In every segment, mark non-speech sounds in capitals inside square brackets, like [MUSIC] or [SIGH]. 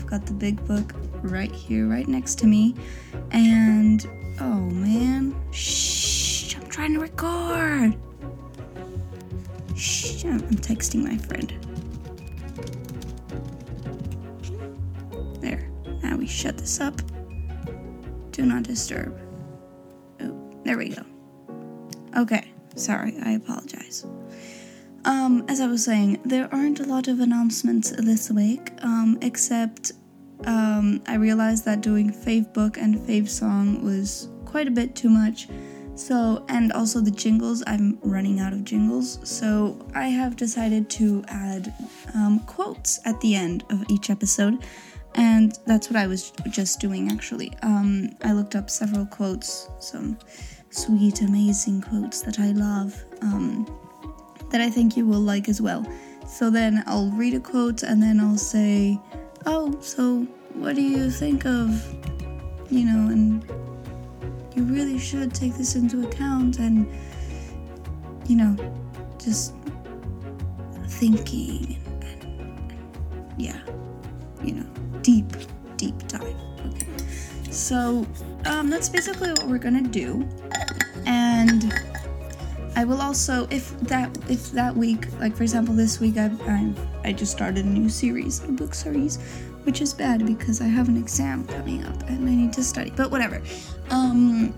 I've got the big book right here, right next to me. And oh man, shh, I'm trying to record. Shh, I'm texting my friend. There, now we shut this up. Do not disturb. Oh, there we go. Okay, sorry, I apologize. Um, as I was saying, there aren't a lot of announcements this week, um, except um, I realized that doing Fave Book and Fave Song was quite a bit too much. So, and also the jingles, I'm running out of jingles. So, I have decided to add um, quotes at the end of each episode. And that's what I was just doing actually. Um, I looked up several quotes, some sweet, amazing quotes that I love. Um, that I think you will like as well. So then I'll read a quote and then I'll say, Oh, so what do you think of, you know, and you really should take this into account and, you know, just thinking and, and, and yeah, you know, deep, deep dive. Okay. So um, that's basically what we're gonna do. And I will also, if that if that week, like for example, this week I've, I've I just started a new series, a book series, which is bad because I have an exam coming up and I need to study. But whatever. Um,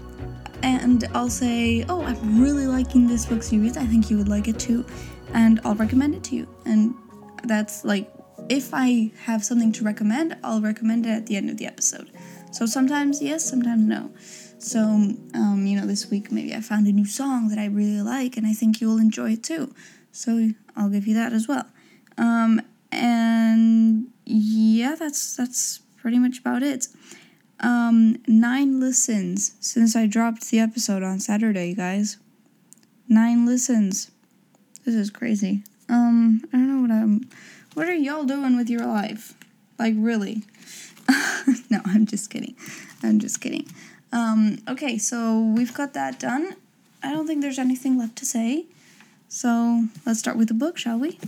and I'll say, oh, I'm really liking this book series. I think you would like it too, and I'll recommend it to you. And that's like, if I have something to recommend, I'll recommend it at the end of the episode. So sometimes yes, sometimes no. So, um, you know, this week maybe I found a new song that I really like and I think you will enjoy it too. So I'll give you that as well. Um, and yeah, that's that's pretty much about it. Um, nine listens since I dropped the episode on Saturday, guys. Nine listens. This is crazy. Um, I don't know what I'm. What are y'all doing with your life? Like, really? [LAUGHS] no, I'm just kidding. I'm just kidding. Um, okay, so we've got that done. I don't think there's anything left to say. So let's start with the book, shall we?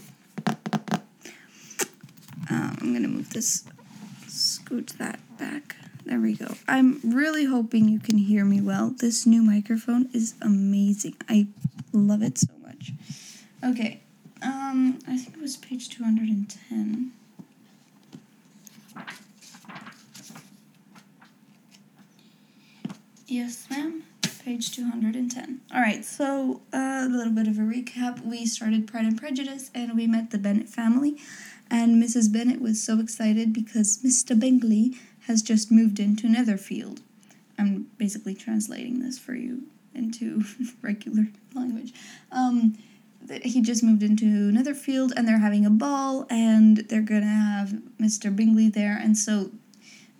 Um, I'm gonna move this, scoot that back. There we go. I'm really hoping you can hear me well. This new microphone is amazing. I love it so much. Okay, um, I think it was page 210. Yes, ma'am. Page 210. All right, so uh, a little bit of a recap. We started Pride and Prejudice and we met the Bennet family. And Mrs. Bennet was so excited because Mr. Bingley has just moved into Netherfield. I'm basically translating this for you into [LAUGHS] regular language. Um, he just moved into Netherfield and they're having a ball and they're gonna have Mr. Bingley there. And so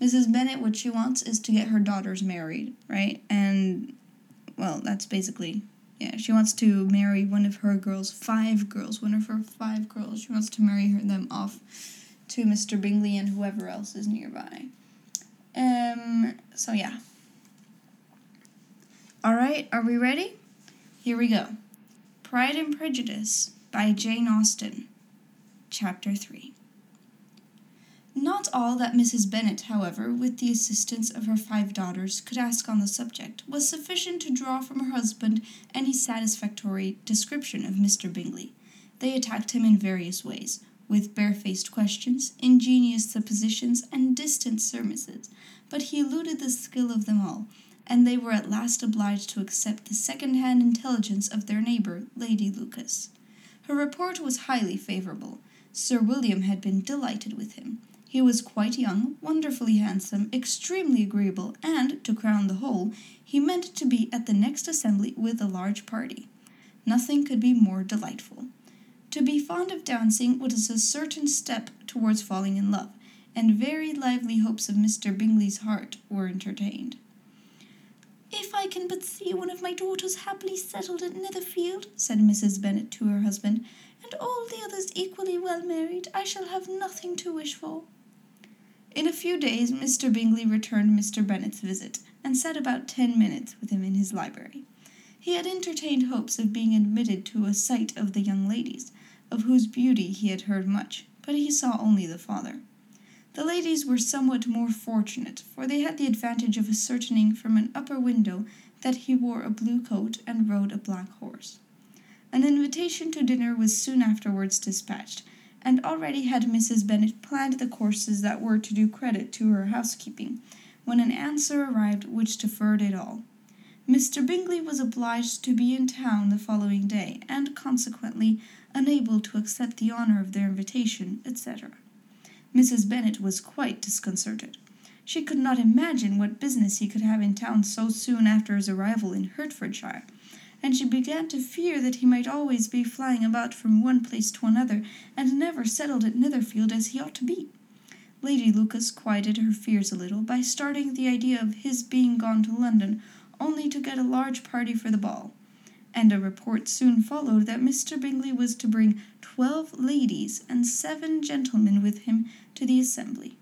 Mrs. Bennet, what she wants is to get her daughters married, right? And, well, that's basically, yeah, she wants to marry one of her girls, five girls, one of her five girls. She wants to marry her, them off to Mr. Bingley and whoever else is nearby. Um, so yeah. All right, are we ready? Here we go. Pride and Prejudice by Jane Austen, Chapter 3. Not all that Mrs. Bennet, however, with the assistance of her five daughters, could ask on the subject, was sufficient to draw from her husband any satisfactory description of Mr. Bingley. They attacked him in various ways, with barefaced questions, ingenious suppositions, and distant surmises, but he eluded the skill of them all, and they were at last obliged to accept the second-hand intelligence of their neighbour, Lady Lucas. Her report was highly favourable. Sir William had been delighted with him. He was quite young, wonderfully handsome, extremely agreeable, and, to crown the whole, he meant to be at the next assembly with a large party. Nothing could be more delightful. To be fond of dancing was a certain step towards falling in love, and very lively hopes of Mr. Bingley's heart were entertained. If I can but see one of my daughters happily settled at Netherfield, said Mrs. Bennet to her husband, and all the others equally well married, I shall have nothing to wish for. In a few days Mr. Bingley returned Mr. Bennet's visit, and sat about ten minutes with him in his library. He had entertained hopes of being admitted to a sight of the young ladies, of whose beauty he had heard much, but he saw only the father. The ladies were somewhat more fortunate, for they had the advantage of ascertaining from an upper window that he wore a blue coat and rode a black horse. An invitation to dinner was soon afterwards dispatched, and already had Mrs. Bennet planned the courses that were to do credit to her housekeeping, when an answer arrived which deferred it all. Mr. Bingley was obliged to be in town the following day, and consequently unable to accept the honour of their invitation, etc. Mrs. Bennet was quite disconcerted. She could not imagine what business he could have in town so soon after his arrival in Hertfordshire, and she began to fear that he might always be flying about from one place to another, and never settled at Netherfield as he ought to be. Lady Lucas quieted her fears a little by starting the idea of his being gone to London only to get a large party for the ball, and a report soon followed that Mr. Bingley was to bring twelve ladies and seven gentlemen with him to the assembly.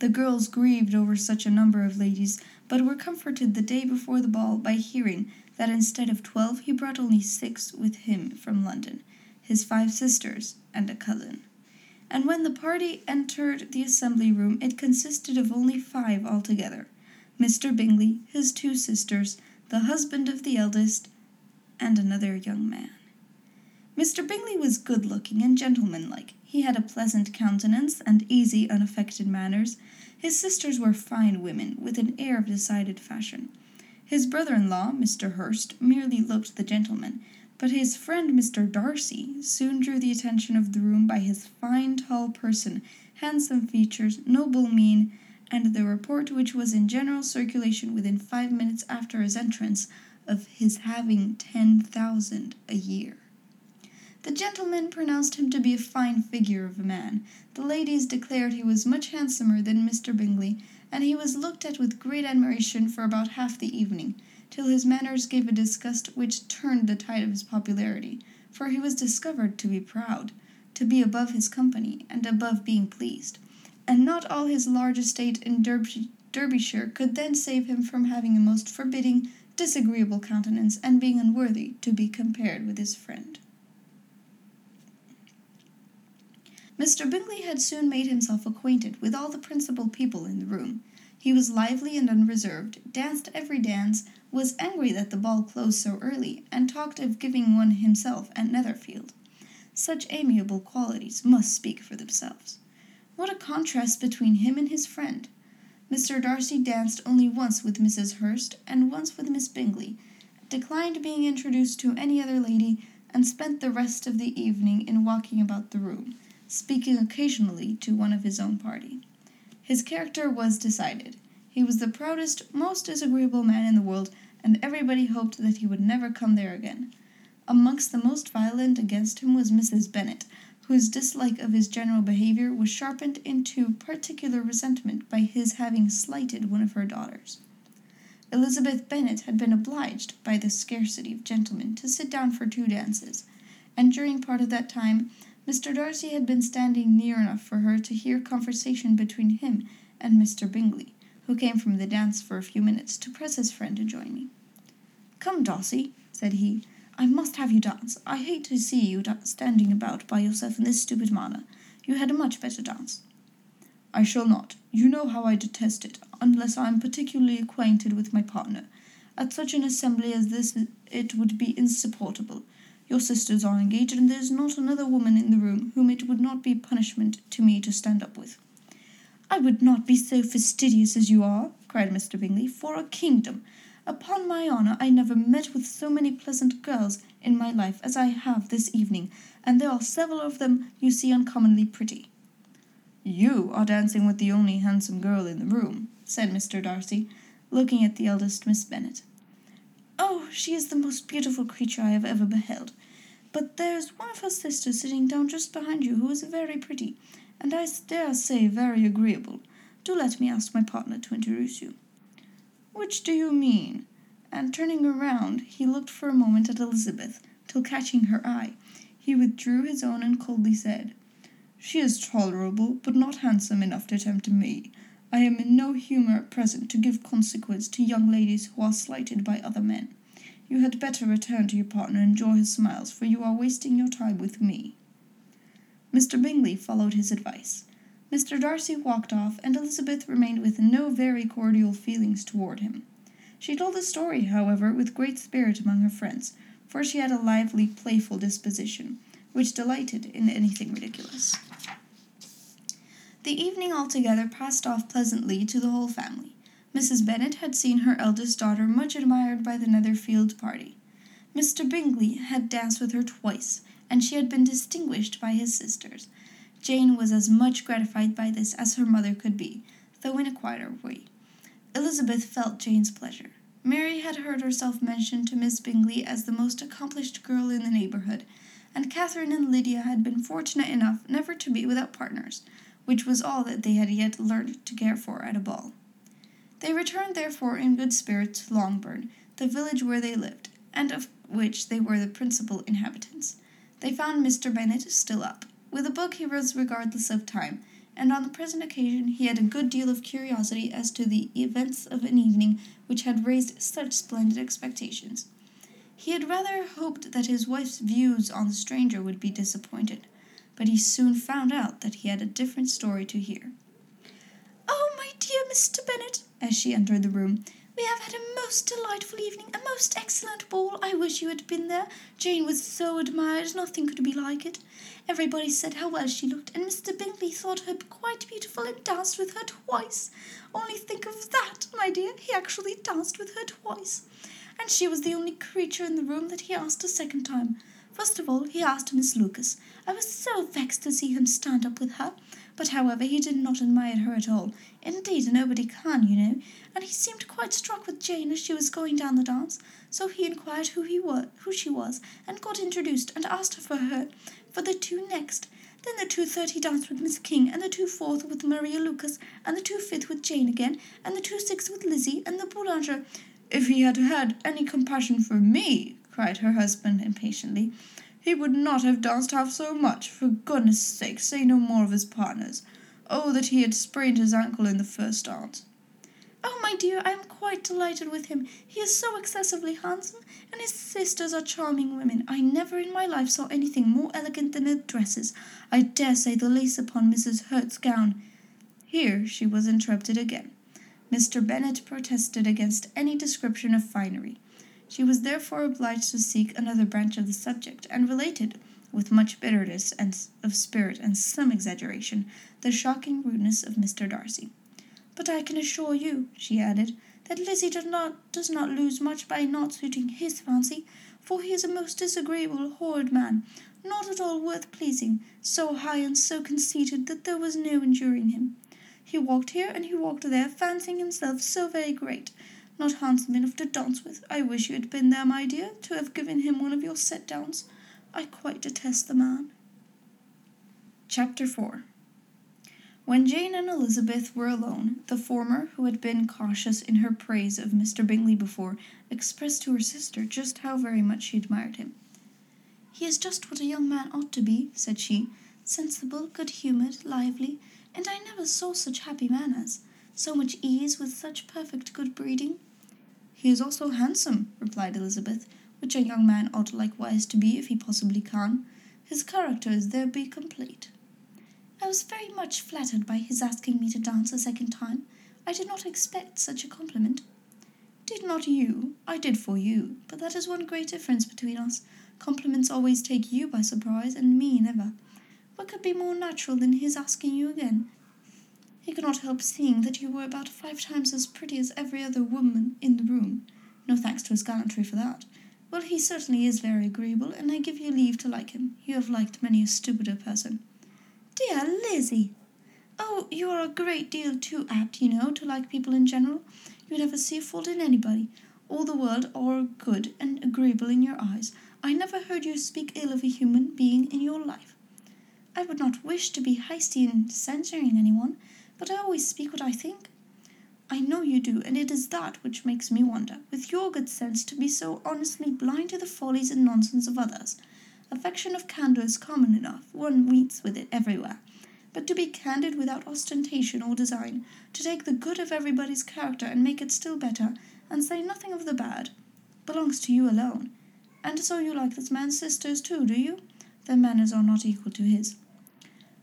The girls grieved over such a number of ladies, but were comforted the day before the ball by hearing that instead of twelve he brought only six with him from London, his five sisters and a cousin. And when the party entered the assembly room, it consisted of only five altogether Mr. Bingley, his two sisters, the husband of the eldest, and another young man. Mr. Bingley was good looking and gentlemanlike. He had a pleasant countenance and easy, unaffected manners. His sisters were fine women, with an air of decided fashion. His brother in law, Mr. Hurst, merely looked the gentleman, but his friend Mr. Darcy soon drew the attention of the room by his fine tall person, handsome features, noble mien, and the report which was in general circulation within five minutes after his entrance of his having ten thousand a year. The gentlemen pronounced him to be a fine figure of a man. The ladies declared he was much handsomer than Mr. Bingley, and he was looked at with great admiration for about half the evening, till his manners gave a disgust which turned the tide of his popularity, for he was discovered to be proud, to be above his company, and above being pleased, and not all his large estate in Derbyshire could then save him from having a most forbidding, disagreeable countenance, and being unworthy to be compared with his friend. Mr. Bingley had soon made himself acquainted with all the principal people in the room. He was lively and unreserved, danced every dance, was angry that the ball closed so early, and talked of giving one himself at Netherfield. Such amiable qualities must speak for themselves. What a contrast between him and his friend! Mr. Darcy danced only once with Mrs. Hurst and once with Miss Bingley, declined being introduced to any other lady, and spent the rest of the evening in walking about the room speaking occasionally to one of his own party. His character was decided. He was the proudest, most disagreeable man in the world, and everybody hoped that he would never come there again. Amongst the most violent against him was Mrs. Bennet, whose dislike of his general behavior was sharpened into particular resentment by his having slighted one of her daughters. Elizabeth Bennet had been obliged, by the scarcity of gentlemen, to sit down for two dances, and during part of that time Mr. Darcy had been standing near enough for her to hear conversation between him and Mr. Bingley, who came from the dance for a few minutes to press his friend to join me. Come, Darcy, said he, I must have you dance. I hate to see you standing about by yourself in this stupid manner. You had a much better dance. I shall not. You know how I detest it, unless I am particularly acquainted with my partner. At such an assembly as this it would be insupportable. Your sisters are engaged, and there is not another woman in the room whom it would not be punishment to me to stand up with. I would not be so fastidious as you are, cried Mr. Bingley, for a kingdom. Upon my honour, I never met with so many pleasant girls in my life as I have this evening, and there are several of them you see uncommonly pretty. You are dancing with the only handsome girl in the room, said Mr. Darcy, looking at the eldest Miss Bennet. Oh, she is the most beautiful creature I have ever beheld. But there's one of her sisters sitting down just behind you who is very pretty, and I dare say very agreeable. Do let me ask my partner to introduce you. Which do you mean? And turning around, he looked for a moment at Elizabeth, till catching her eye, he withdrew his own and coldly said, She is tolerable, but not handsome enough to tempt me. I am in no humour at present to give consequence to young ladies who are slighted by other men. You had better return to your partner and enjoy his smiles, for you are wasting your time with me. Mr. Bingley followed his advice. Mr. Darcy walked off, and Elizabeth remained with no very cordial feelings toward him. She told the story, however, with great spirit among her friends, for she had a lively, playful disposition, which delighted in anything ridiculous. The evening altogether passed off pleasantly to the whole family. Mrs. Bennet had seen her eldest daughter much admired by the Netherfield party. Mr. Bingley had danced with her twice, and she had been distinguished by his sisters. Jane was as much gratified by this as her mother could be, though in a quieter way. Elizabeth felt Jane's pleasure. Mary had heard herself mentioned to Miss Bingley as the most accomplished girl in the neighbourhood, and Catherine and Lydia had been fortunate enough never to be without partners, which was all that they had yet learned to care for at a ball. They returned therefore in good spirits to Longbourn, the village where they lived, and of which they were the principal inhabitants. They found Mr. Bennet still up. With a book he was regardless of time, and on the present occasion he had a good deal of curiosity as to the events of an evening which had raised such splendid expectations. He had rather hoped that his wife's views on the stranger would be disappointed, but he soon found out that he had a different story to hear. Oh, my dear Mr. Bennet, as she entered the room. We have had a most delightful evening, a most excellent ball. I wish you had been there. Jane was so admired, nothing could be like it. Everybody said how well she looked, and Mr. Bingley thought her quite beautiful and danced with her twice. Only think of that, my dear. He actually danced with her twice. And she was the only creature in the room that he asked a second time. First of all, he asked Miss Lucas. I was so vexed to see him stand up with her. But however, he did not admire her at all. Indeed, nobody can, you know. And he seemed quite struck with Jane as she was going down the dance. So he inquired who he were, who she was, and got introduced, and asked her for her for the two next. Then the two third he danced with Miss King, and the two fourth with Maria Lucas, and the two fifth with Jane again, and the two sixth with Lizzie, and the boulanger. If he had had any compassion for me, cried her husband impatiently, he would not have danced half so much. For goodness sake, say no more of his partners. Oh, that he had sprained his ankle in the first dance. Oh, my dear, I am quite delighted with him. He is so excessively handsome, and his sisters are charming women. I never in my life saw anything more elegant than their dresses. I dare say the lace upon Mrs. Hurst's gown. Here she was interrupted again. Mr. Bennet protested against any description of finery. She was therefore obliged to seek another branch of the subject, and related, with much bitterness and of spirit and some exaggeration, the shocking rudeness of Mr. Darcy. But I can assure you, she added, that Lizzie does not does not lose much by not suiting his fancy, for he is a most disagreeable, horrid man, not at all worth pleasing, so high and so conceited that there was no enduring him. He walked here and he walked there, fancying himself so very great, not handsome enough to dance with. I wish you had been there, my dear, to have given him one of your set downs. I quite detest the man. Chapter 4 When Jane and Elizabeth were alone, the former, who had been cautious in her praise of Mr. Bingley before, expressed to her sister just how very much she admired him. He is just what a young man ought to be, said she, sensible, good humoured, lively, and I never saw such happy manners, so much ease with such perfect good breeding. He is also handsome, replied Elizabeth, which a young man ought likewise to be if he possibly can. His character is thereby complete. I was very much flattered by his asking me to dance a second time. I did not expect such a compliment. Did not you? I did for you, but that is one great difference between us. Compliments always take you by surprise, and me never. What could be more natural than his asking you again? He could not help seeing that you were about five times as pretty as every other woman in the room. No thanks to his gallantry for that. Well, he certainly is very agreeable, and I give you leave to like him. You have liked many a stupider person. Dear Lizzie! Oh, you are a great deal too apt, you know, to like people in general. You never see a fault in anybody. All the world are good and agreeable in your eyes. I never heard you speak ill of a human being in your life. I would not wish to be hasty in censuring anyone, but I always speak what I think. I know you do, and it is that which makes me wonder, with your good sense, to be so honestly blind to the follies and nonsense of others. Affection of candour is common enough, one meets with it everywhere. But to be candid without ostentation or design, to take the good of everybody's character and make it still better, and say nothing of the bad, belongs to you alone. And so you like this man's sisters too, do you? Their manners are not equal to his.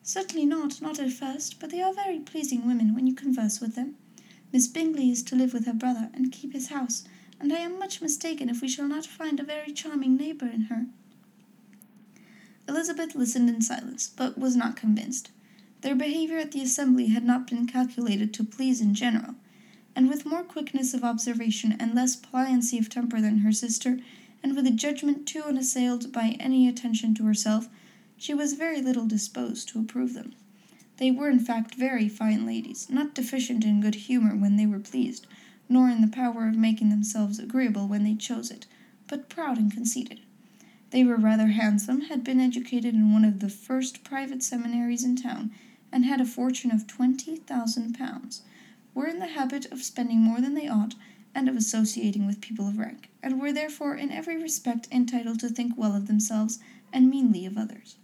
Certainly not, not at first, but they are very pleasing women when you converse with them. Miss Bingley is to live with her brother and keep his house, and I am much mistaken if we shall not find a very charming neighbour in her. Elizabeth listened in silence, but was not convinced. Their behaviour at the assembly had not been calculated to please in general, and with more quickness of observation and less pliancy of temper than her sister, and with a judgment too unassailed by any attention to herself, she was very little disposed to approve them. They were, in fact, very fine ladies, not deficient in good humour when they were pleased, nor in the power of making themselves agreeable when they chose it, but proud and conceited. They were rather handsome, had been educated in one of the first private seminaries in town, and had a fortune of twenty thousand pounds, were in the habit of spending more than they ought, and of associating with people of rank, and were therefore in every respect entitled to think well of themselves and meanly of others.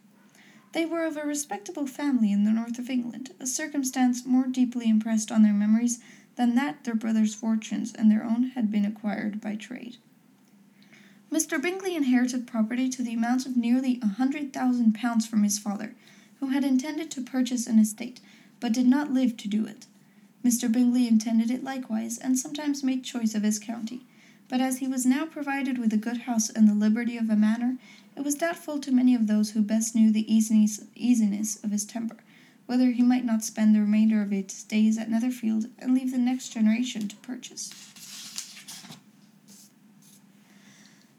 They were of a respectable family in the north of England, a circumstance more deeply impressed on their memories than that their brother's fortunes and their own had been acquired by trade. Mr. Bingley inherited property to the amount of nearly a hundred thousand pounds from his father, who had intended to purchase an estate, but did not live to do it. Mr. Bingley intended it likewise, and sometimes made choice of his county, but as he was now provided with a good house and the liberty of a manor, it was doubtful to many of those who best knew the easiness, easiness of his temper, whether he might not spend the remainder of his days at Netherfield and leave the next generation to purchase.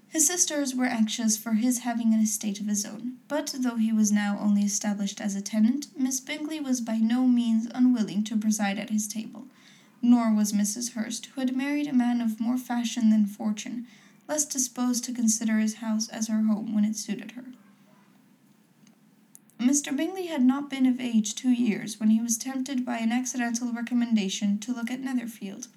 His sisters were anxious for his having an estate of his own, but though he was now only established as a tenant, Miss Bingley was by no means unwilling to preside at his table, nor was Mrs. Hurst, who had married a man of more fashion than fortune, less disposed to consider his house as her home when it suited her. Mr. Bingley had not been of age two years when he was tempted by an accidental recommendation to look at Netherfield.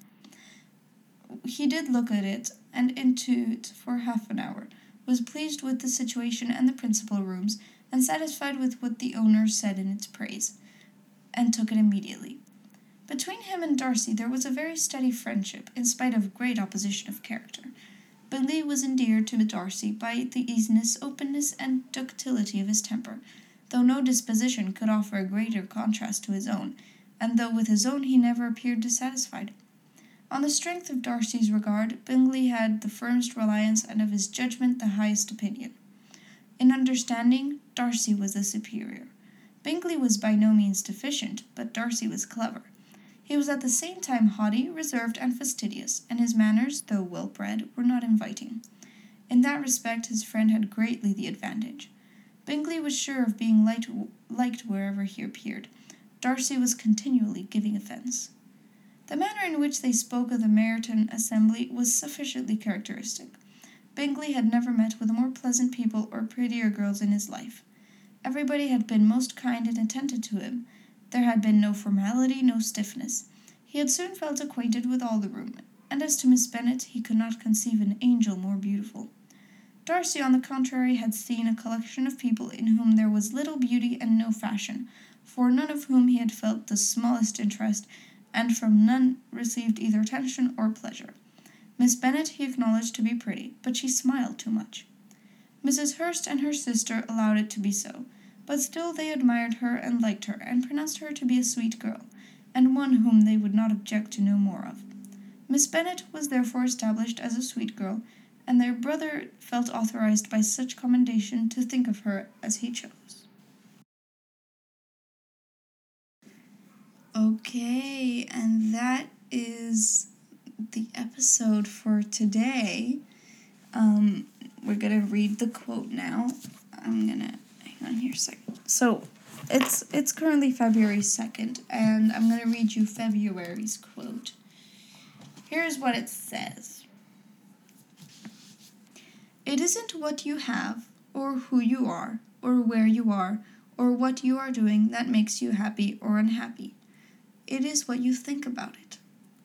He did look at it and into it for half an hour, was pleased with the situation and the principal rooms, and satisfied with what the owner said in its praise, and took it immediately. Between him and Darcy there was a very steady friendship, in spite of great opposition of character. Bingley was endeared to Darcy by the easiness, openness, and ductility of his temper, though no disposition could offer a greater contrast to his own, and though with his own he never appeared dissatisfied. On the strength of Darcy's regard, Bingley had the firmest reliance, and of his judgment the highest opinion. In understanding, Darcy was the superior. Bingley was by no means deficient, but Darcy was clever. He was at the same time haughty, reserved, and fastidious, and his manners, though well bred, were not inviting. In that respect his friend had greatly the advantage. Bingley was sure of being liked, liked wherever he appeared. Darcy was continually giving offence. The manner in which they spoke of the Meryton assembly was sufficiently characteristic. Bingley had never met with more pleasant people or prettier girls in his life. Everybody had been most kind and attentive to him, there had been no formality, no stiffness. He had soon felt acquainted with all the room, and as to Miss Bennet, he could not conceive an angel more beautiful. Darcy, on the contrary, had seen a collection of people in whom there was little beauty and no fashion, for none of whom he had felt the smallest interest, and from none received either attention or pleasure. Miss Bennet he acknowledged to be pretty, but she smiled too much. Mrs. Hurst and her sister allowed it to be so, but still they admired her and liked her, and pronounced her to be a sweet girl, and one whom they would not object to know more of. Miss Bennet was therefore established as a sweet girl, and their brother felt authorized by such commendation to think of her as he chose. Okay, and that is the episode for today. Um, we're gonna read the quote now. I'm gonna hang on here a. So it's it's currently February 2nd, and I'm to read you February's quote. Here's what it says It isn't what you have, or who you are, or where you are, or what you are doing that makes you happy or unhappy. It is what you think about it.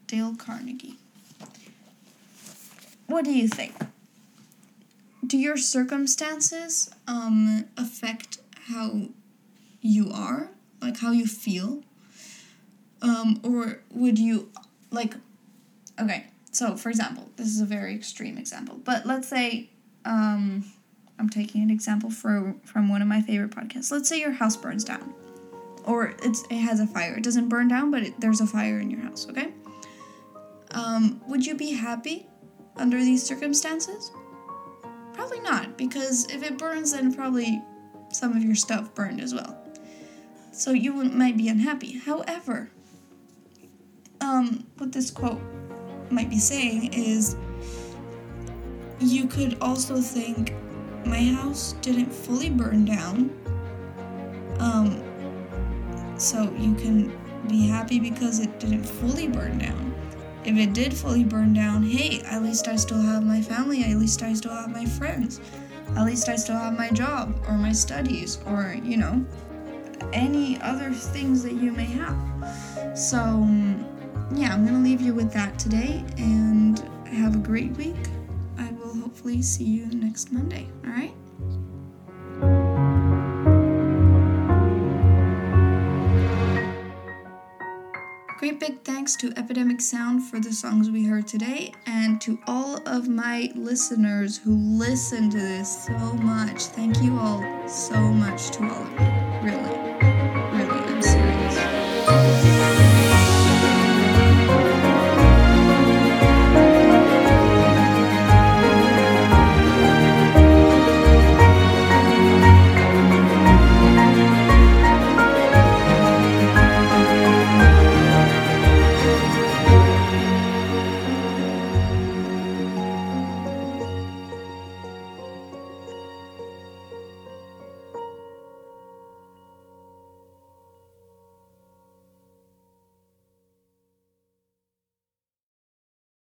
Dale Carnegie. What do you think? Do your circumstances um, affect how you are, like how you feel? Um, or would you, like, okay, so for example, this is a very extreme example, but let's say um, I'm taking an example for, from one of my favorite podcasts. Let's say your house burns down, or it's it has a fire. It doesn't burn down, but it, there's a fire in your house. Okay. Um, would you be happy under these circumstances? Probably not, because if it burns, then probably some of your stuff burned as well. So you might be unhappy. However, um, what this quote might be saying is you could also think my house didn't fully burn down. Um, so you can be happy because it didn't fully burn down. If it did fully burn down, hey, at least I still have my family, at least I still have my friends, at least I still have my job or my studies or, you know, any other things that you may have. So, yeah, I'm going to leave you with that today and have a great week. I will hopefully see you next Monday, all right? Big thanks to Epidemic Sound for the songs we heard today and to all of my listeners who listen to this so much. Thank you all so much to all of you. Really. Really, I'm serious.